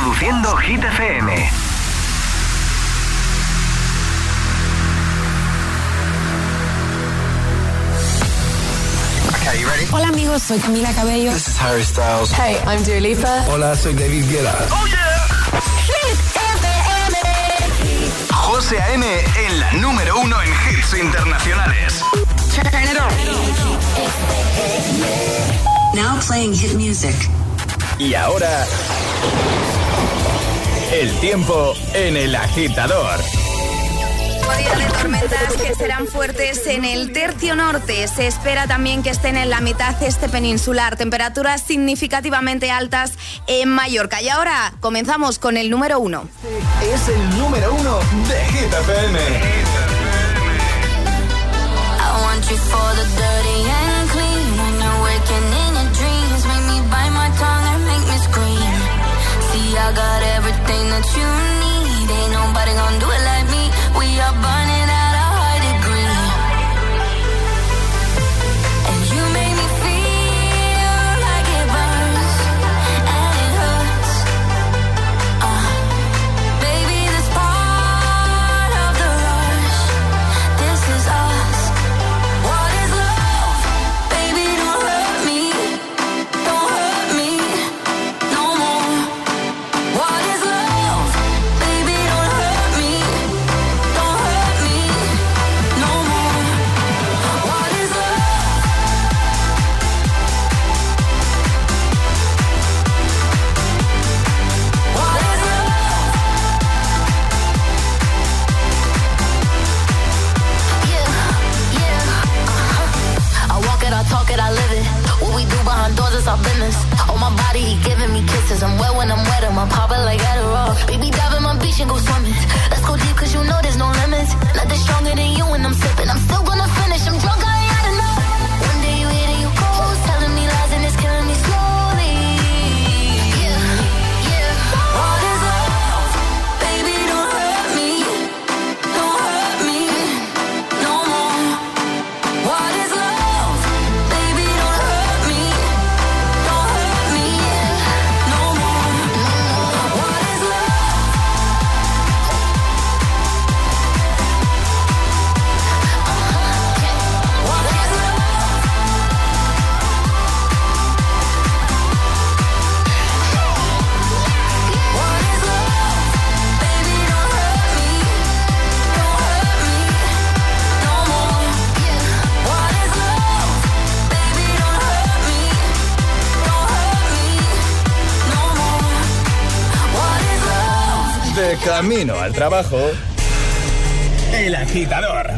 Reproduciendo Hit FM. Okay, you ready? Hola amigos, soy Camila Cabello. This is Harry Styles. Hey, I'm Dua Lipa. Hola, soy David Guetta. Oh yeah. Hit FM. José A.M. en la número uno en hits internacionales. Turn it on. Now playing hit music. Y ahora el tiempo en el agitador. Día de tormentas que serán fuertes en el tercio norte. Se espera también que estén en la mitad este peninsular. Temperaturas significativamente altas en Mallorca. Y ahora comenzamos con el número uno. Es el número uno de Hit FM. I want you for the dirty and clean. When you're waking in your dreams, make me bite my tongue and make me scream. See, I got everything that you need. Ain't nobody gonna do it like my body, he giving me kisses. I'm wet when I'm wet, I'm popping like Adderall. Baby, dive in my beach and go swimming. Let's go deep, cause you know there's no limits. Nothing stronger than you, and I'm Camino al trabajo. El agitador.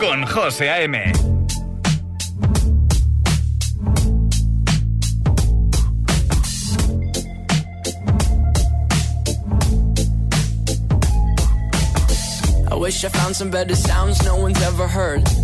Con José A.M. I wish I found some better sounds no one's ever heard.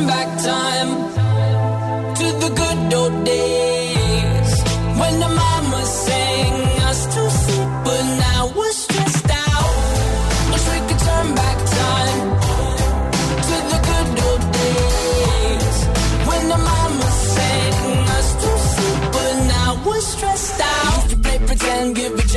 turn back time to the good old days when the mama sang us to sleep, but now we're stressed out. Wish we could turn back time to the good old days when the mama sang us to sleep, but now we're stressed out. Used to play pretend, give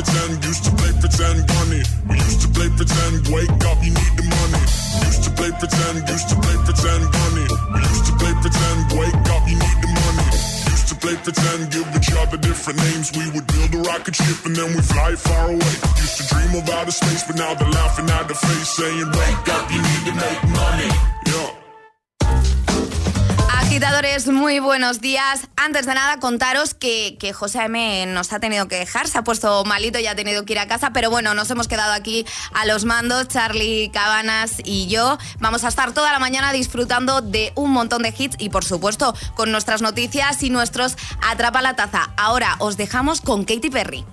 pretend, used to play pretend, bunny. We used to play pretend, wake up, you need the money. Used to play pretend, used to play pretend, bunny. We used to play pretend, wake up, you need the money. Used to play pretend, give each other different names. We would build a rocket ship and then we fly far away. Used to dream of outer space, but now they're laughing at the face, saying, Wake up, you need to make money. Yeah. Agitadores, muy buenos días. Antes de nada, contaros que, que José M nos ha tenido que dejar, se ha puesto malito y ha tenido que ir a casa, pero bueno, nos hemos quedado aquí a los mandos, Charlie Cabanas y yo. Vamos a estar toda la mañana disfrutando de un montón de hits y, por supuesto, con nuestras noticias y nuestros Atrapa la Taza. Ahora os dejamos con Katy Perry.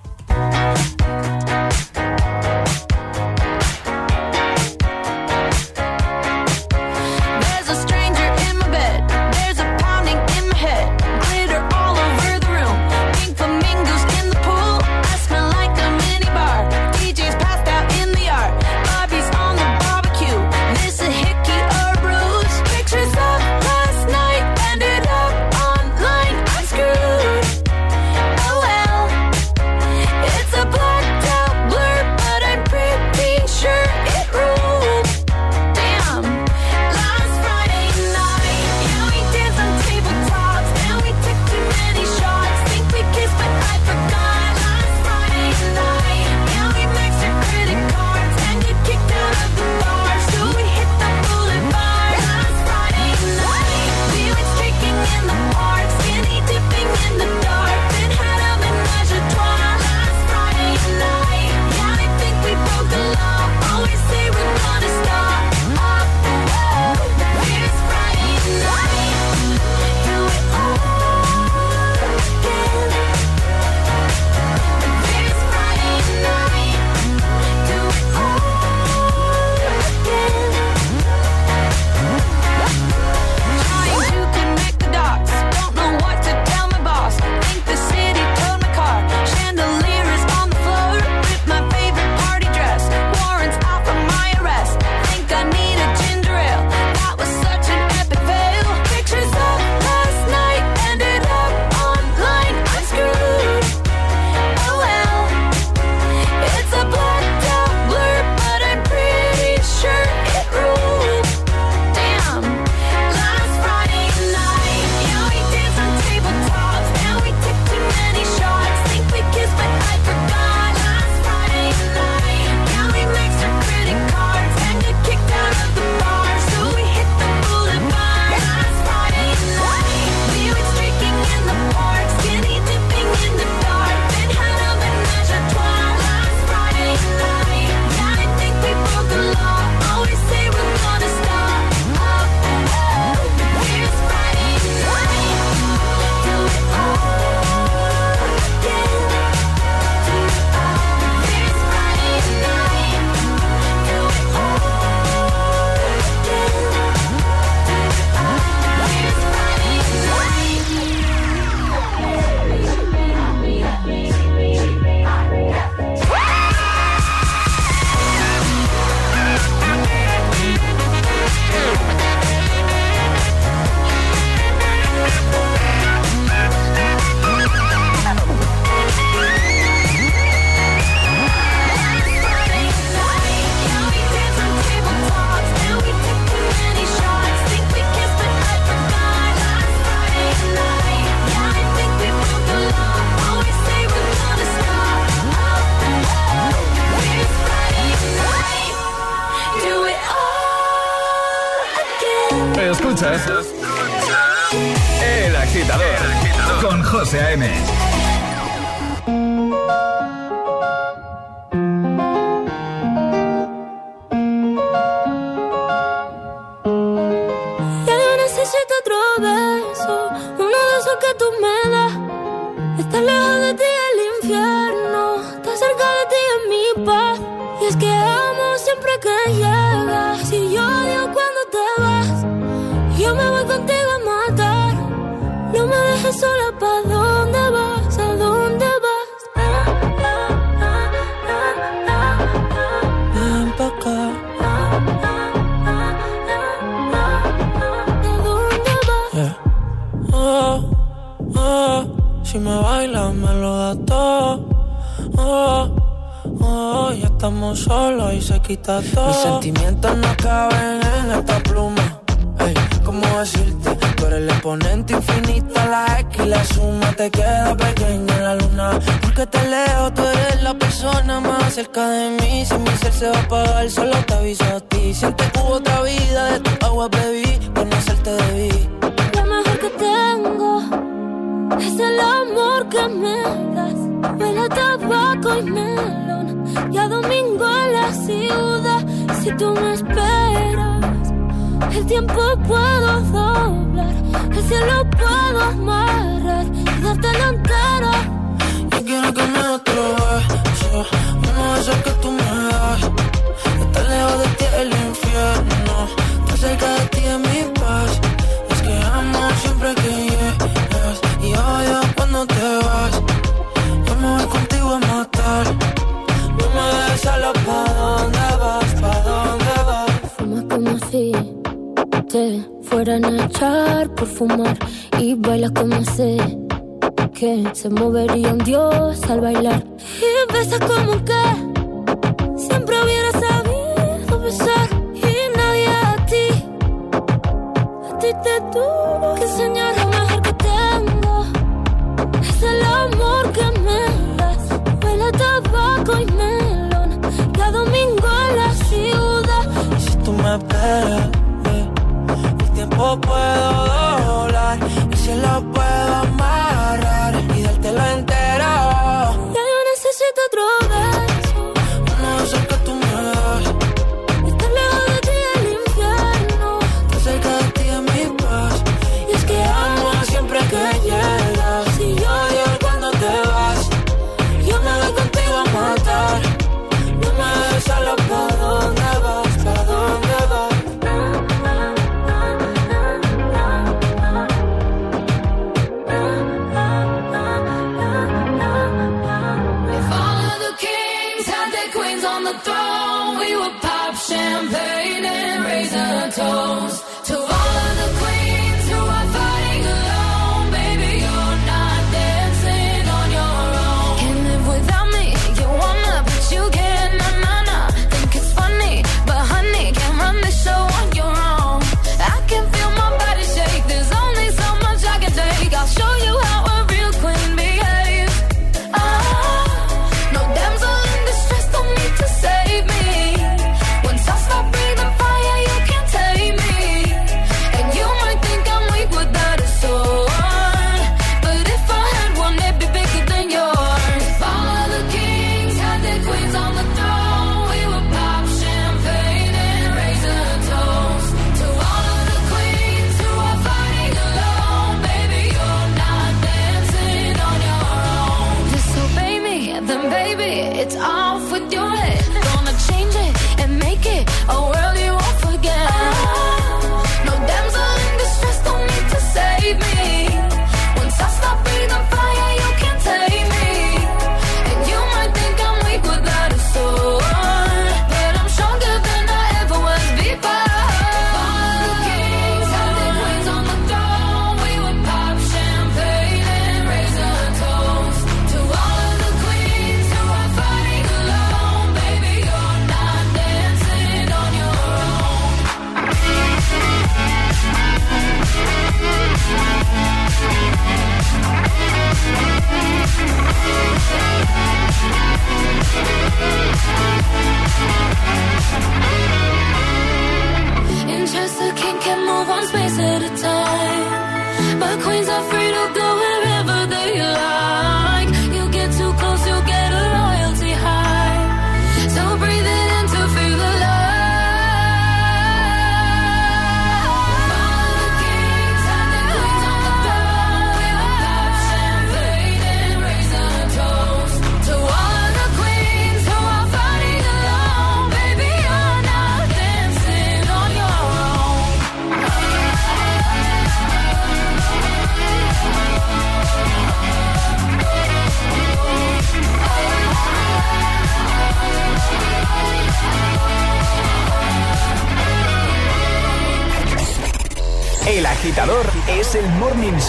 Oh, ya estamos solos y se quita todo. Mis sentimientos no caben en esta pluma. Ey, ¿cómo decirte? Tú eres el exponente infinito, la X y la suma te queda pequeña en la luna. Porque te leo, tú eres la persona más cerca de mí. Si mi ser se va a apagar, solo te aviso a ti. Siente que hubo otra vida, de tu agua bebí, conocerte debí. Lo mejor que tengo es el amor que me das. Huele a tabaco y melón. Y a domingo en la ciudad. Si tú me esperas, el tiempo puedo doblar. El cielo puedo amarrar y dártelo entero. Yo quiero que me otro beso, uno de esos que tú me das. Estar lejos de ti el infierno, estar cerca de ti es mi paz. Es que amo siempre que cuando te vas. Yo me voy contigo a matar, no me dejes solo pa' dónde vas, pa' dónde vas. Fumas como si te fueran a echar por fumar y bailas como sé que se movería un dios al bailar. Y besas como que siempre hubiera sabido besar y nadie a ti. A ti te tuvo que enseñar tabaco y melón. Cada domingo en la ciudad. Y si tú me esperas, eh, el tiempo puedo doblar, el cielo puedo amarrar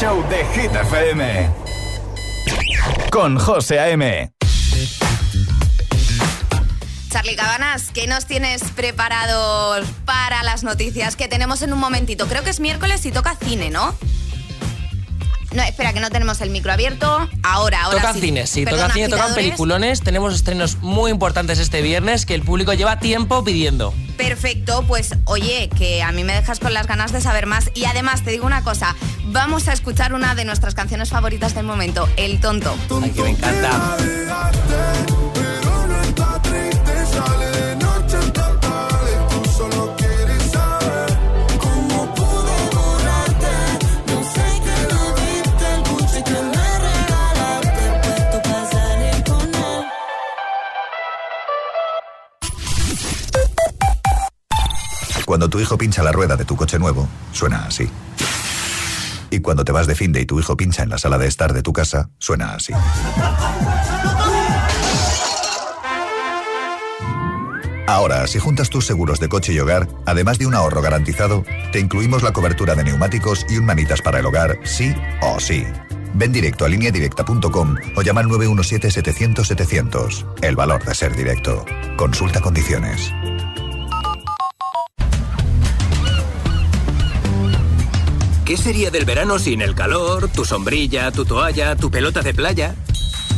Show de Hit FM. Con José A.M. Charlie Cabanas, ¿qué nos tienes preparados para las noticias que tenemos en un momentito? Creo que es miércoles y toca cine, ¿no? No, espera, que no tenemos el micro abierto. Ahora, ahora Toca sí. cine, sí, Perdón, toca cine, tocan peliculones. Tenemos estrenos muy importantes este viernes que el público lleva tiempo pidiendo. Perfecto, pues oye, que a mí me dejas con las ganas de saber más. Y además, te digo una cosa, vamos a escuchar una de nuestras canciones favoritas del momento, El Tonto. Ay, que me encanta. Cuando tu hijo pincha la rueda de tu coche nuevo, suena así. Y cuando te vas de fin de y tu hijo pincha en la sala de estar de tu casa, suena así. Ahora, si juntas tus seguros de coche y hogar, además de un ahorro garantizado, te incluimos la cobertura de neumáticos y un manitas para el hogar, sí o sí. Ven directo a lineadirecta.com o llama al 917-700-700. El valor de ser directo. Consulta condiciones. ¿Qué sería del verano sin el calor, tu sombrilla, tu toalla, tu pelota de playa?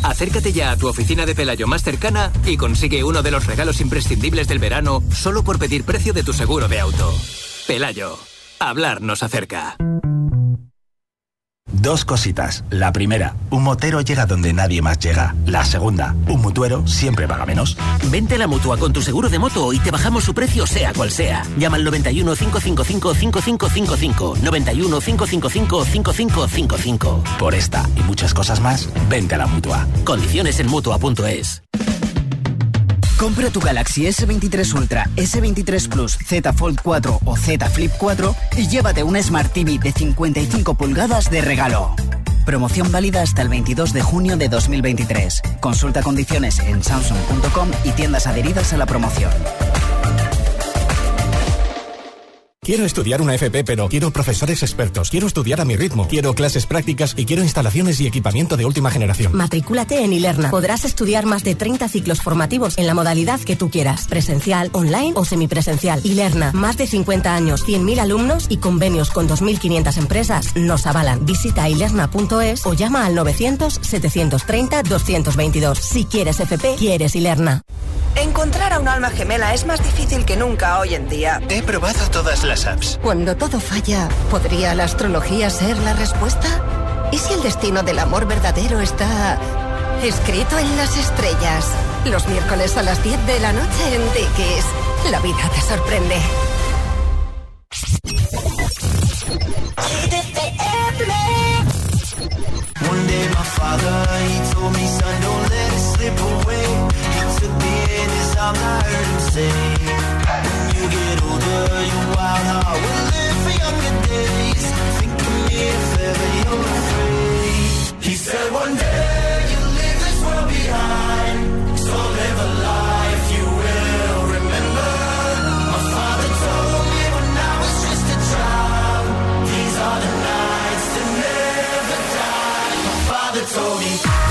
Acércate ya a tu oficina de Pelayo más cercana y consigue uno de los regalos imprescindibles del verano solo por pedir precio de tu seguro de auto. Pelayo, hablar nos acerca. Dos cositas. La primera, un motero llega donde nadie más llega. La segunda, un mutuero siempre paga menos. Vente a la mutua con tu seguro de moto y te bajamos su precio sea cual sea. Llama al 91 555 5555. 91 555 5555. Por esta y muchas cosas más, vente a la mutua. Condiciones en mutua.es. Compra tu Galaxy S23 Ultra, S23 Plus, Z Fold 4 o Z Flip 4 y llévate una Smart TV de 55 pulgadas de regalo. Promoción válida hasta el 22 de junio de 2023. Consulta condiciones en samsung.com y tiendas adheridas a la promoción. Quiero estudiar una FP, pero quiero profesores expertos. Quiero estudiar a mi ritmo. Quiero clases prácticas y quiero instalaciones y equipamiento de última generación. Matricúlate en Ilerna. Podrás estudiar más de 30 ciclos formativos en la modalidad que tú quieras, presencial, online o semipresencial. Ilerna, más de 50 años, 100.000 alumnos y convenios con 2.500 empresas nos avalan. Visita ilerna.es o llama al 900-730-222. Si quieres FP, quieres Ilerna. Encontrar a un alma gemela es más difícil que nunca hoy en día. He probado todas las apps. Cuando todo falla, ¿podría la astrología ser la respuesta? ¿Y si el destino del amor verdadero está escrito en las estrellas? Los miércoles a las 10 de la noche en Dickies. La vida te sorprende. One day my father, he told me, son, don't let it slip away. He took me in his arms, I heard him say, when you get older, your wild heart will live for younger days. Think of me if ever you're afraid. He said one day you'll leave this world behind, so live a life you will remember. My father told me when I was just a child, these are the nights that never die. My father told me.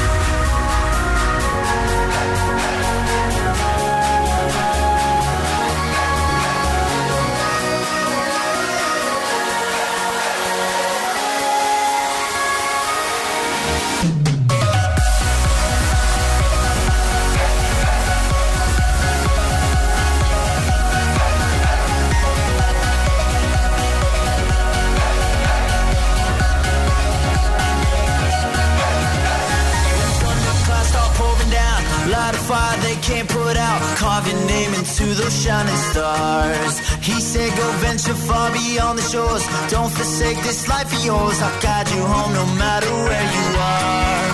They can't put out. Carve your name into those shining stars. He said, Go venture far beyond the shores. Don't forsake this life of yours. I'll guide you home no matter where you are.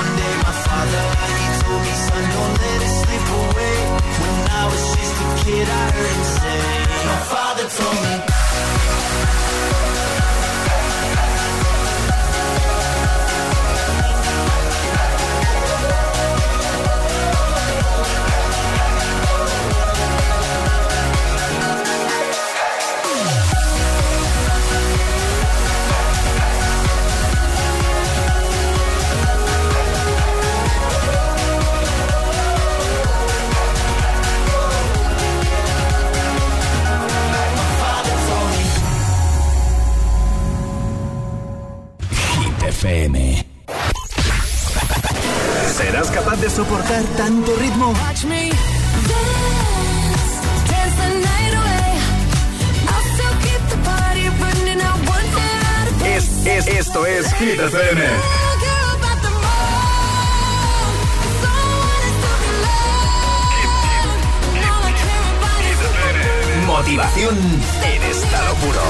One day, my father, he told me, Son, don't let it slip away. When I was just a kid, I heard him say, My father told me. ¿Serás capaz de soportar tanto ritmo? Es, es, esto es Hit FM. Motivación en estado puro.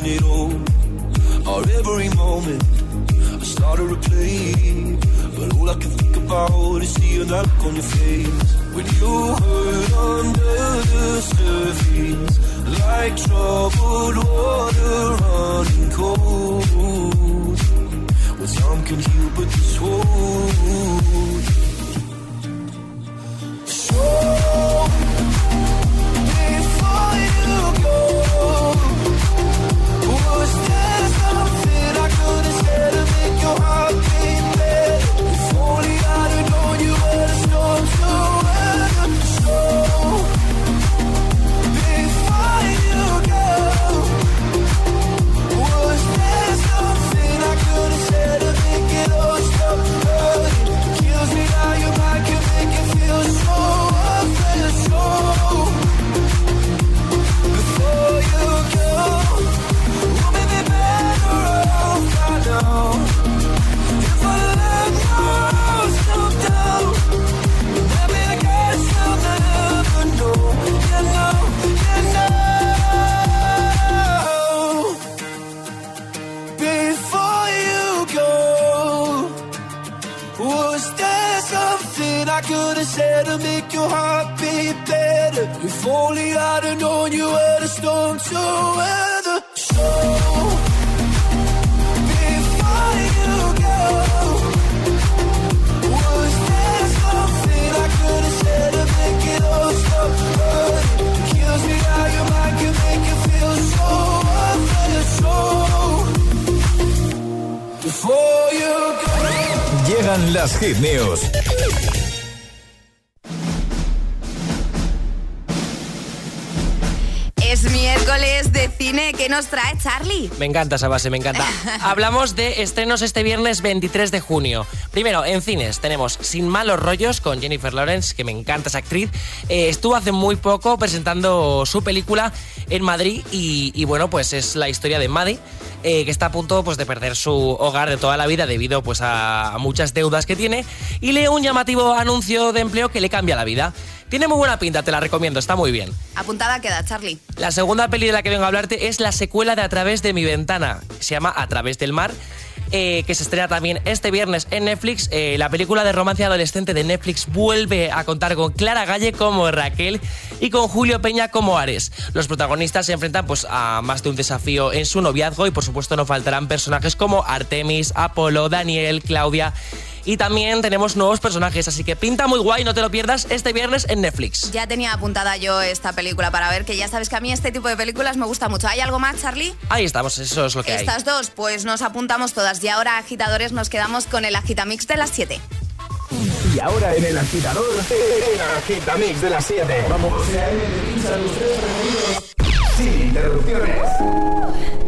losing it all. Our every moment, I start to replay. But all I can think about is the look on your face. When you hurt under the surface, like troubled water running cold. When some can heal, but this will So said to make your heart beat better? If only I'd have known you were the storm to weather. So, before you go, was there something I could have said to make it all stop hurting? Kills me how your mind can make you feel so unfair. So, before you go. Llegan las hit news. Cine. ¿Qué nos trae Charlie? Me encanta esa base, me encanta. Hablamos de estrenos este viernes 23 de junio. Primero, en cines tenemos Sin malos rollos con Jennifer Lawrence, que me encanta esa actriz. Eh, estuvo hace muy poco presentando su película en Madrid y, y bueno, pues es la historia de Maddie, eh, que está a punto pues, de perder su hogar de toda la vida debido pues, a muchas deudas que tiene y lee un llamativo anuncio de empleo que le cambia la vida. Tiene muy buena pinta, te la recomiendo, está muy bien. Apuntada queda, Charlie. La segunda peli de la que vengo a hablarte es la secuela de A través de mi ventana. Se llama A través del mar. Eh, que se estrena también este viernes en Netflix. Eh, la película de romance adolescente de Netflix vuelve a contar con Clara Galle como Raquel y con Julio Peña como Ares. Los protagonistas se enfrentan pues, a más de un desafío en su noviazgo y por supuesto no faltarán personajes como Artemis, Apolo, Daniel, Claudia. Y también tenemos nuevos personajes, así que pinta muy guay, no te lo pierdas este viernes en Netflix. Ya tenía apuntada yo esta película para ver, que ya sabes que a mí este tipo de películas me gusta mucho. ¿Hay algo más, Charlie? Ahí estamos, eso es lo que hay. Estas dos, pues nos apuntamos todas. Y ahora, agitadores, nos quedamos con el agitamix de las 7. Y ahora en el agitador, el agitamix de las 7. Vamos. Sin interrupciones.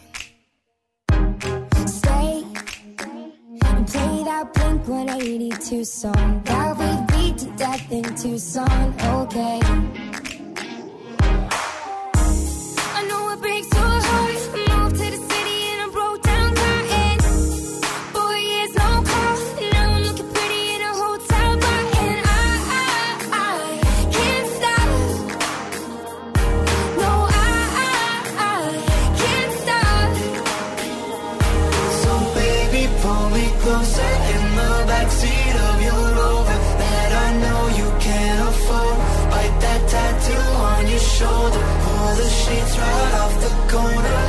that Blink 182 song that we beat to death in Tucson, okay? I know it breaks your heart. Moved to the city in a broke down car. And boy, there's no call. And now I'm looking pretty in a hotel bar. And I can't stop. No, I can't stop. So baby, pull me closer. shoulder. Pull the sheets right off the corner.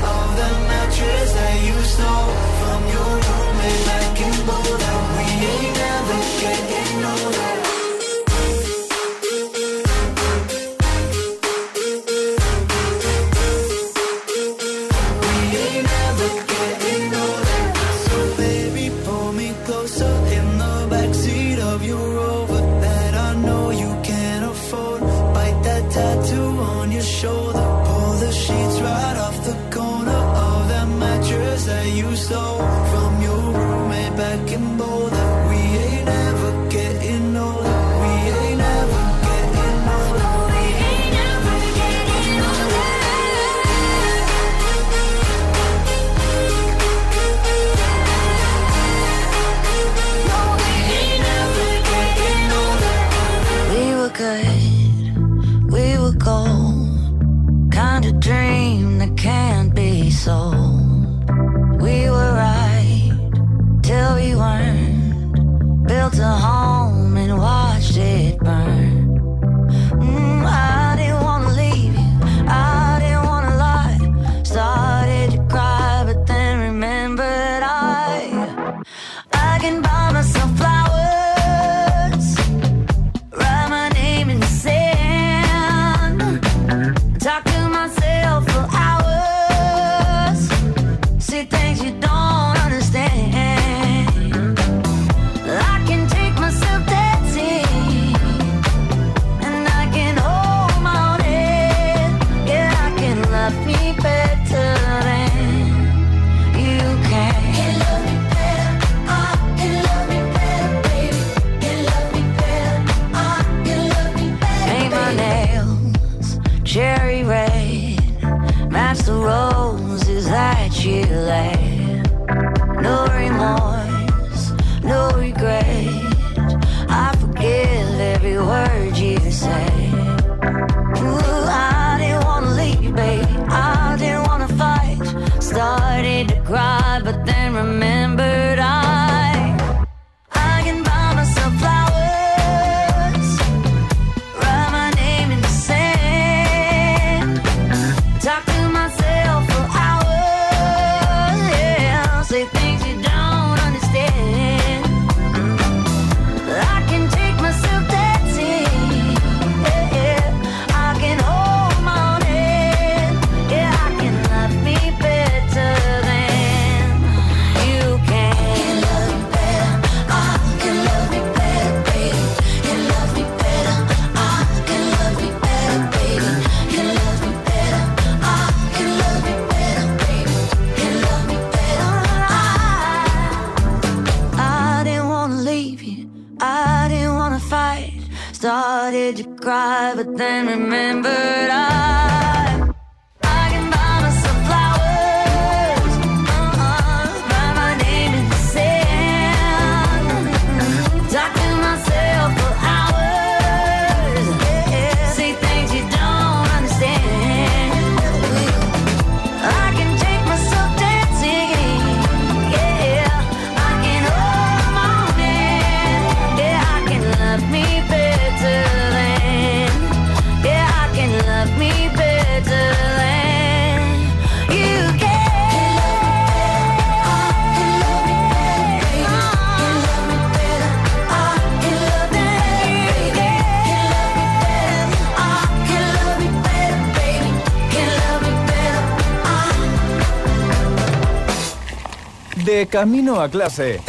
Camino a clase.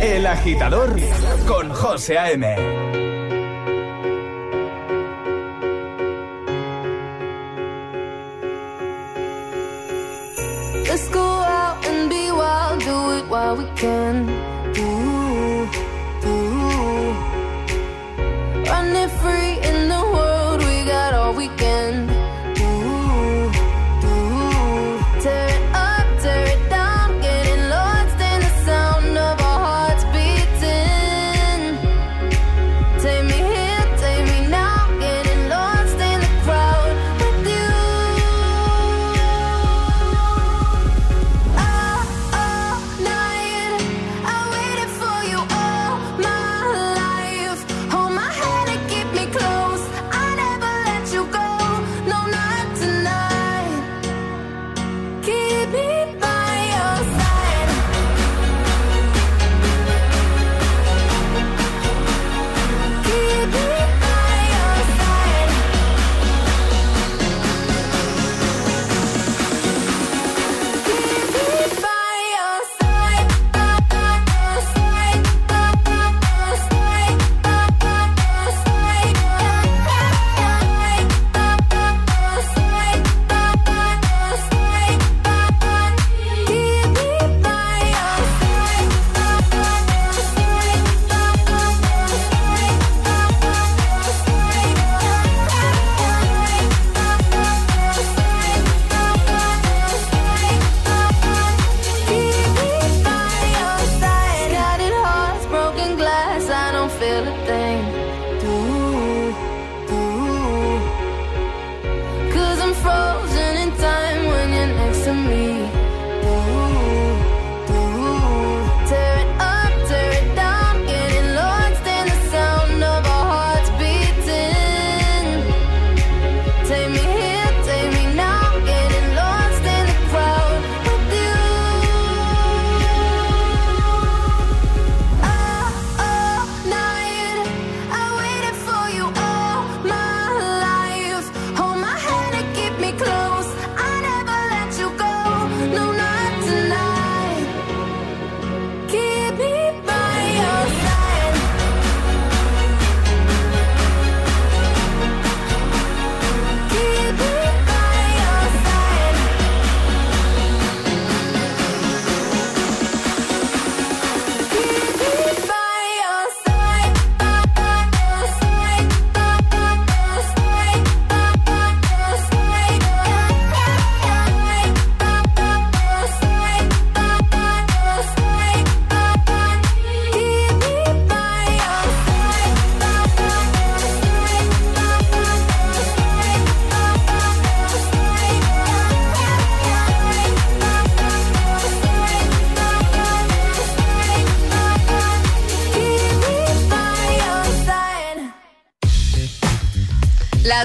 El agitador con José A.M.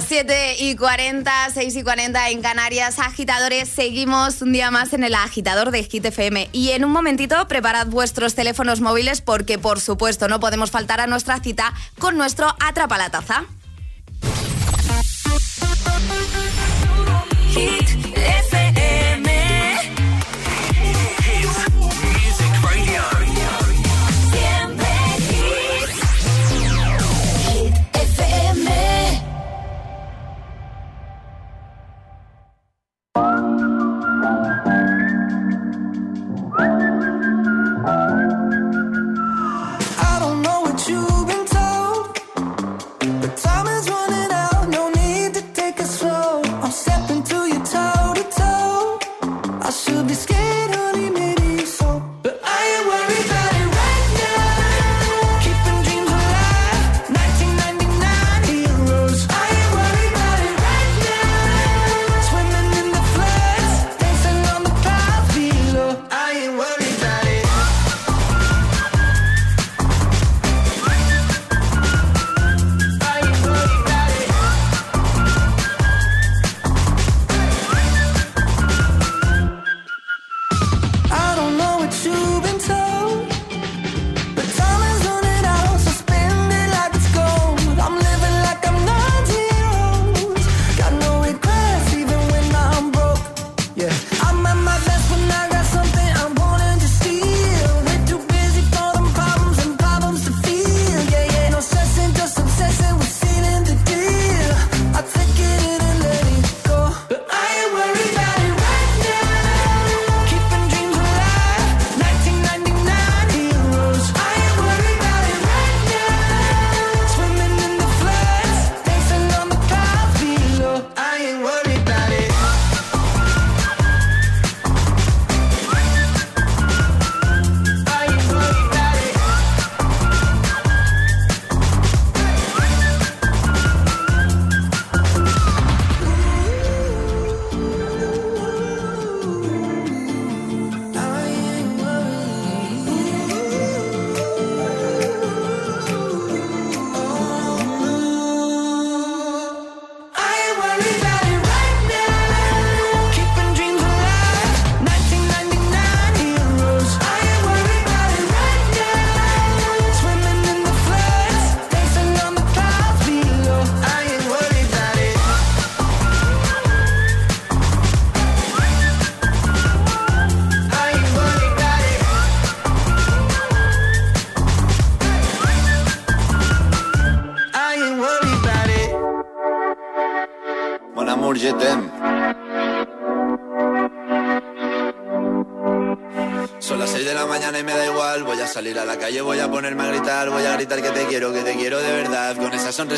Las 7 y 40, 6 y 40 en Canarias, agitadores, seguimos un día más en el agitador de Hit FM. Y en un momentito, preparad vuestros teléfonos móviles porque, por supuesto, no podemos faltar a nuestra cita con nuestro Atrapa la Taza. Hit FM.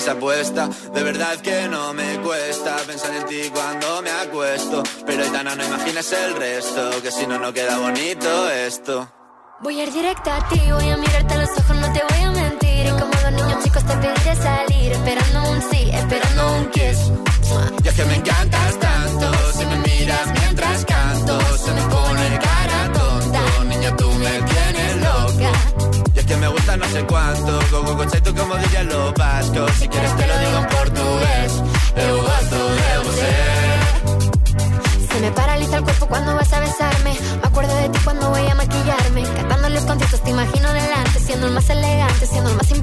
Esa de verdad que no me cuesta pensar en ti cuando me acuesto. Pero Aitana, no imagines el resto, que si no, no queda bonito esto. Voy a ir directa a ti, voy a mirarte a los ojos, no te voy a mentir. Y como los niños chicos te pediré salir, esperando un sí, esperando un kiss. Y es que me encantas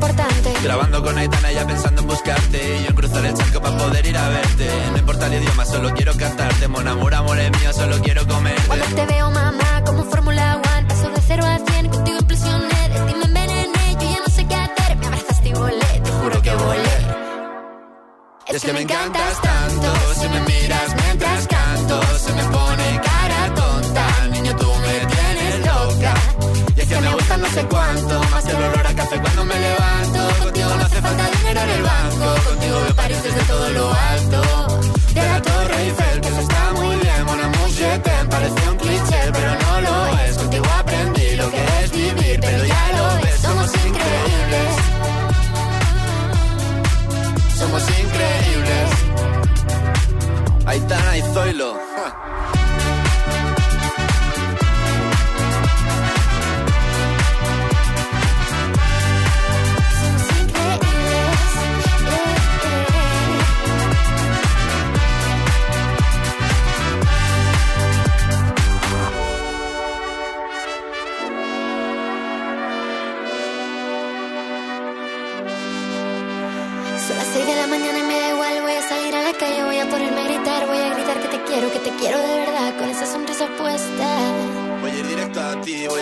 importante. Grabando con Aitana ya pensando en buscarte. Y yo en cruzar el charco para poder ir a verte. No importa el idioma, solo quiero cantarte. Mon amor, amor es mío, solo quiero comerte. Cuando te veo, mamá, como Fórmula One, paso de cero a cien, contigo implosioné, de ti me envenené, yo ya no sé qué hacer, me abrazaste y volé, te juro que volé. Es que me encantas tanto. Si me miras mientras canto Se me pone cara tonta. Niño, tú me tienes loca. Y es que me gusta no sé cuánto. Más que el olor a café cuando Aitana y Zoilo.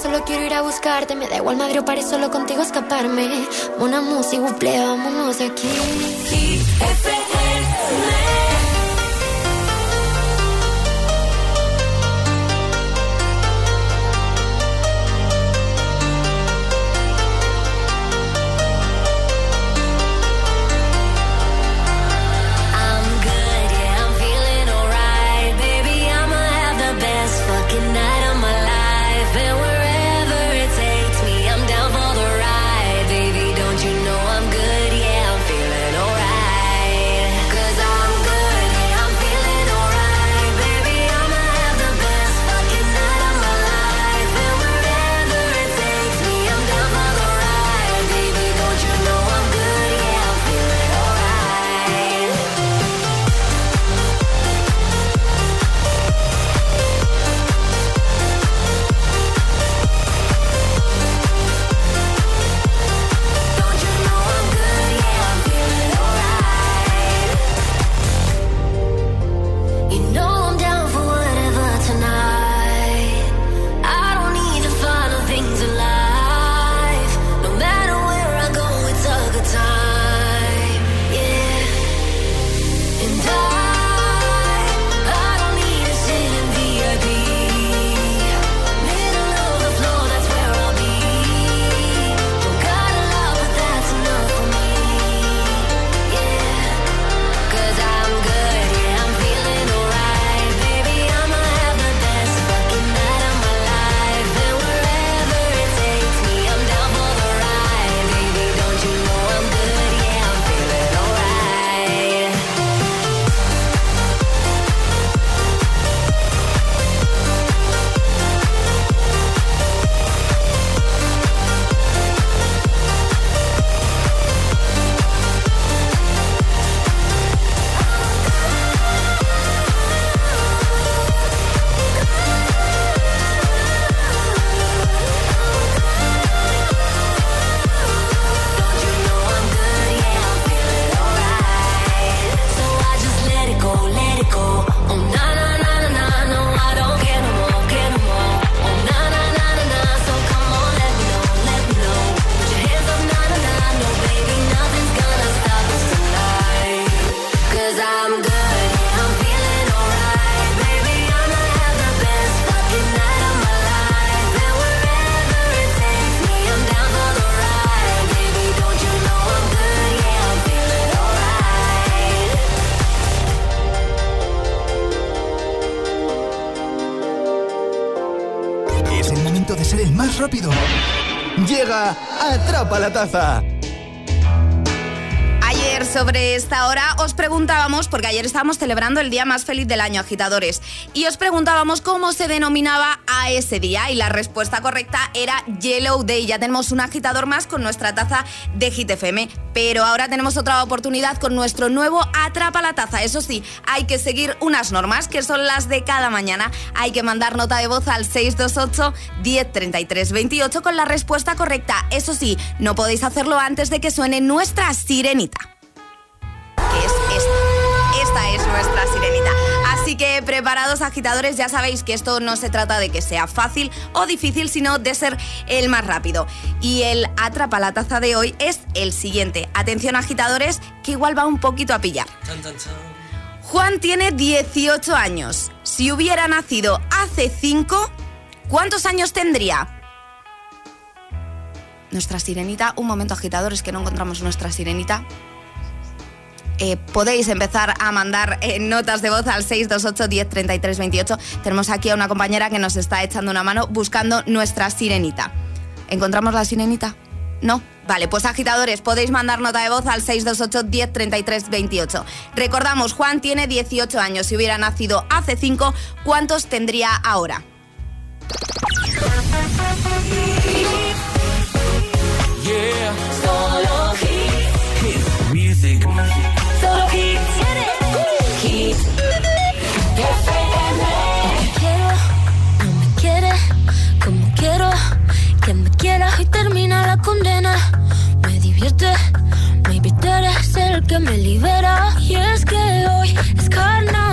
Solo quiero ir a buscarte. Me da igual Madrid o solo contigo escaparme. Una música, buple, vámonos de aquí. Porque ayer estábamos celebrando el día más feliz del año, agitadores, y os preguntábamos cómo se denominaba a ese día y la respuesta correcta era Yellow Day. Ya tenemos un agitador más con nuestra taza de Hit FM, pero ahora tenemos otra oportunidad con nuestro nuevo Atrapa la Taza. Eso sí, hay que seguir unas normas que son las de cada mañana. Hay que mandar nota de voz al 628 1033 28 con la respuesta correcta. Eso sí, no podéis hacerlo antes de que suene nuestra sirenita que es esta. Esta es nuestra sirenita. Así que preparados agitadores, ya sabéis que esto no se trata de que sea fácil o difícil, sino de ser el más rápido. Y el atrapa la taza de hoy es el siguiente. Atención agitadores, que igual va un poquito a pillar. Juan tiene 18 años. Si hubiera nacido hace 5, ¿cuántos años tendría? Nuestra sirenita, un momento agitadores que no encontramos nuestra sirenita. Eh, podéis empezar a mandar eh, notas de voz al 628 10 33 28. Tenemos aquí a una compañera que nos está echando una mano buscando nuestra sirenita. ¿Encontramos la sirenita? No. Vale, pues agitadores, podéis mandar nota de voz al 628 10 33 28. Recordamos, Juan tiene 18 años. Si hubiera nacido hace 5, ¿cuántos tendría ahora? Yeah. Solo hits. Hit music. No me quiere como quiero que me quieras y termina la condena. Me divierte, maybe tú eres el que me libera. Y es que hoy es carnaval,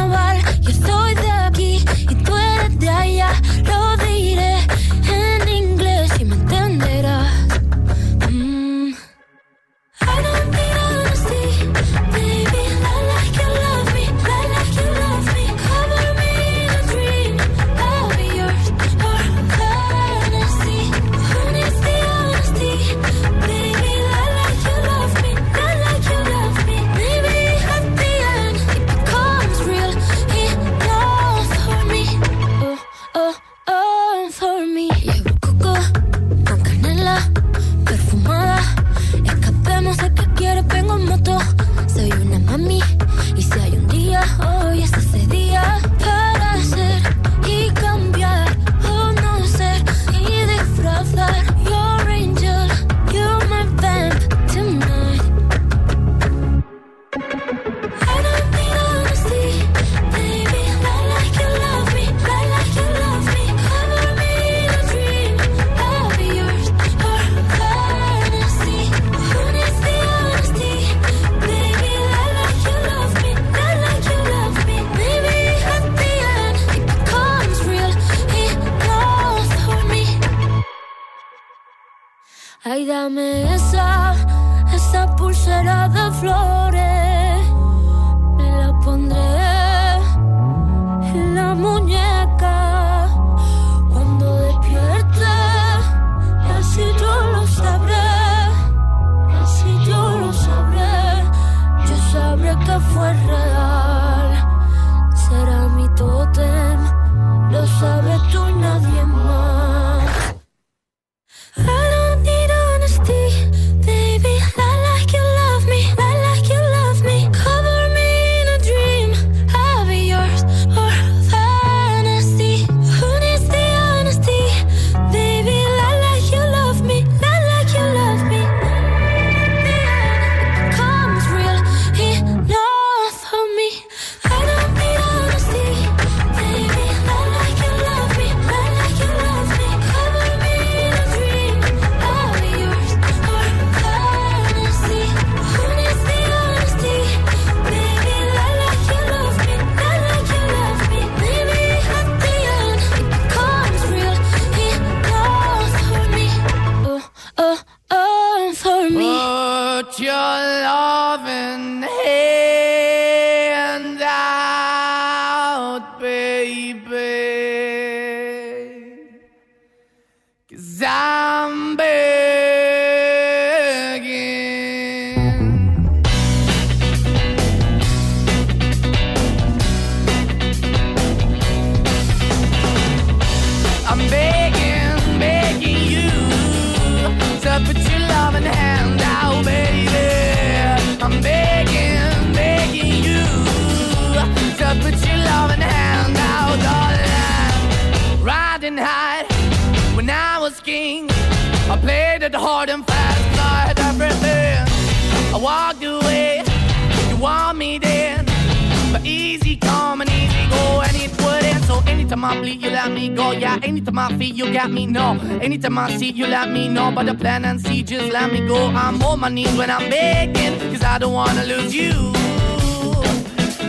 anytime I see, you let me know. But the plan and see, just let me go. I'm on my knees when I'm begging, cause I don't wanna lose you.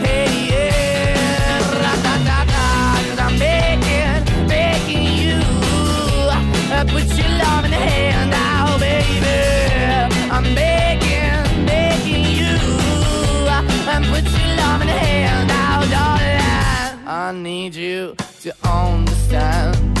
Hey, yeah, ra-da-da-da, cause I'm begging, begging you. Uh, Put your love in the hand out, baby. I'm begging, begging you. Uh, And put your love in the hand out, darling. I need you to understand.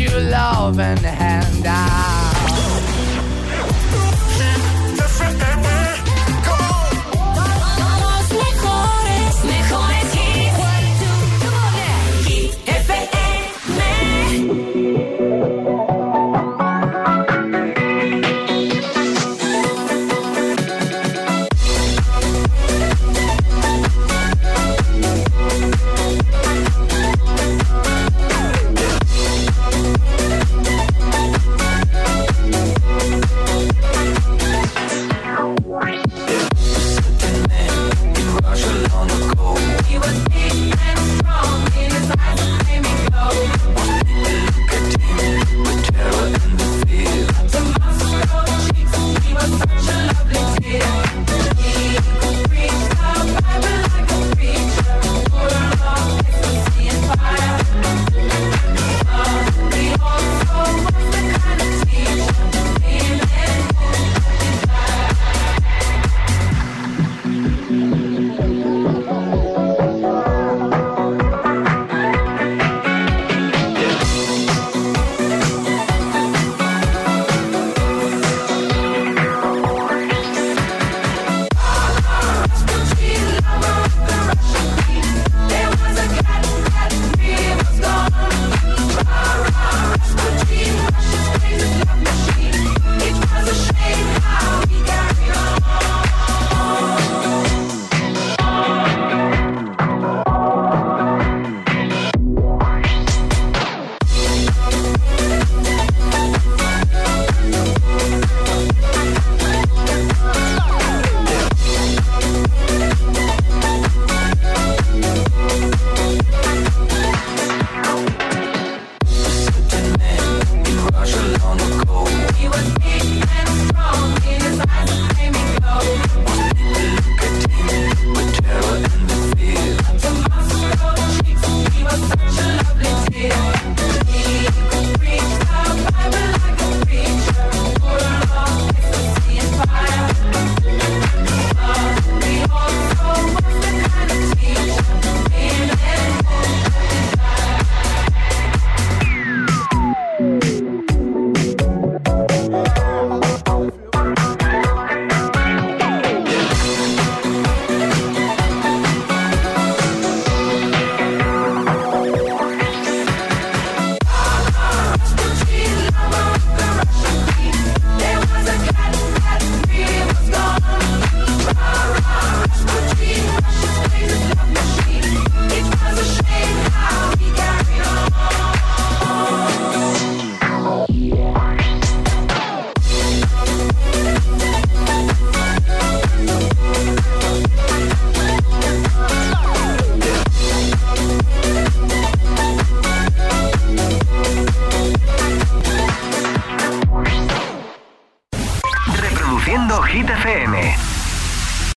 you love and hand out.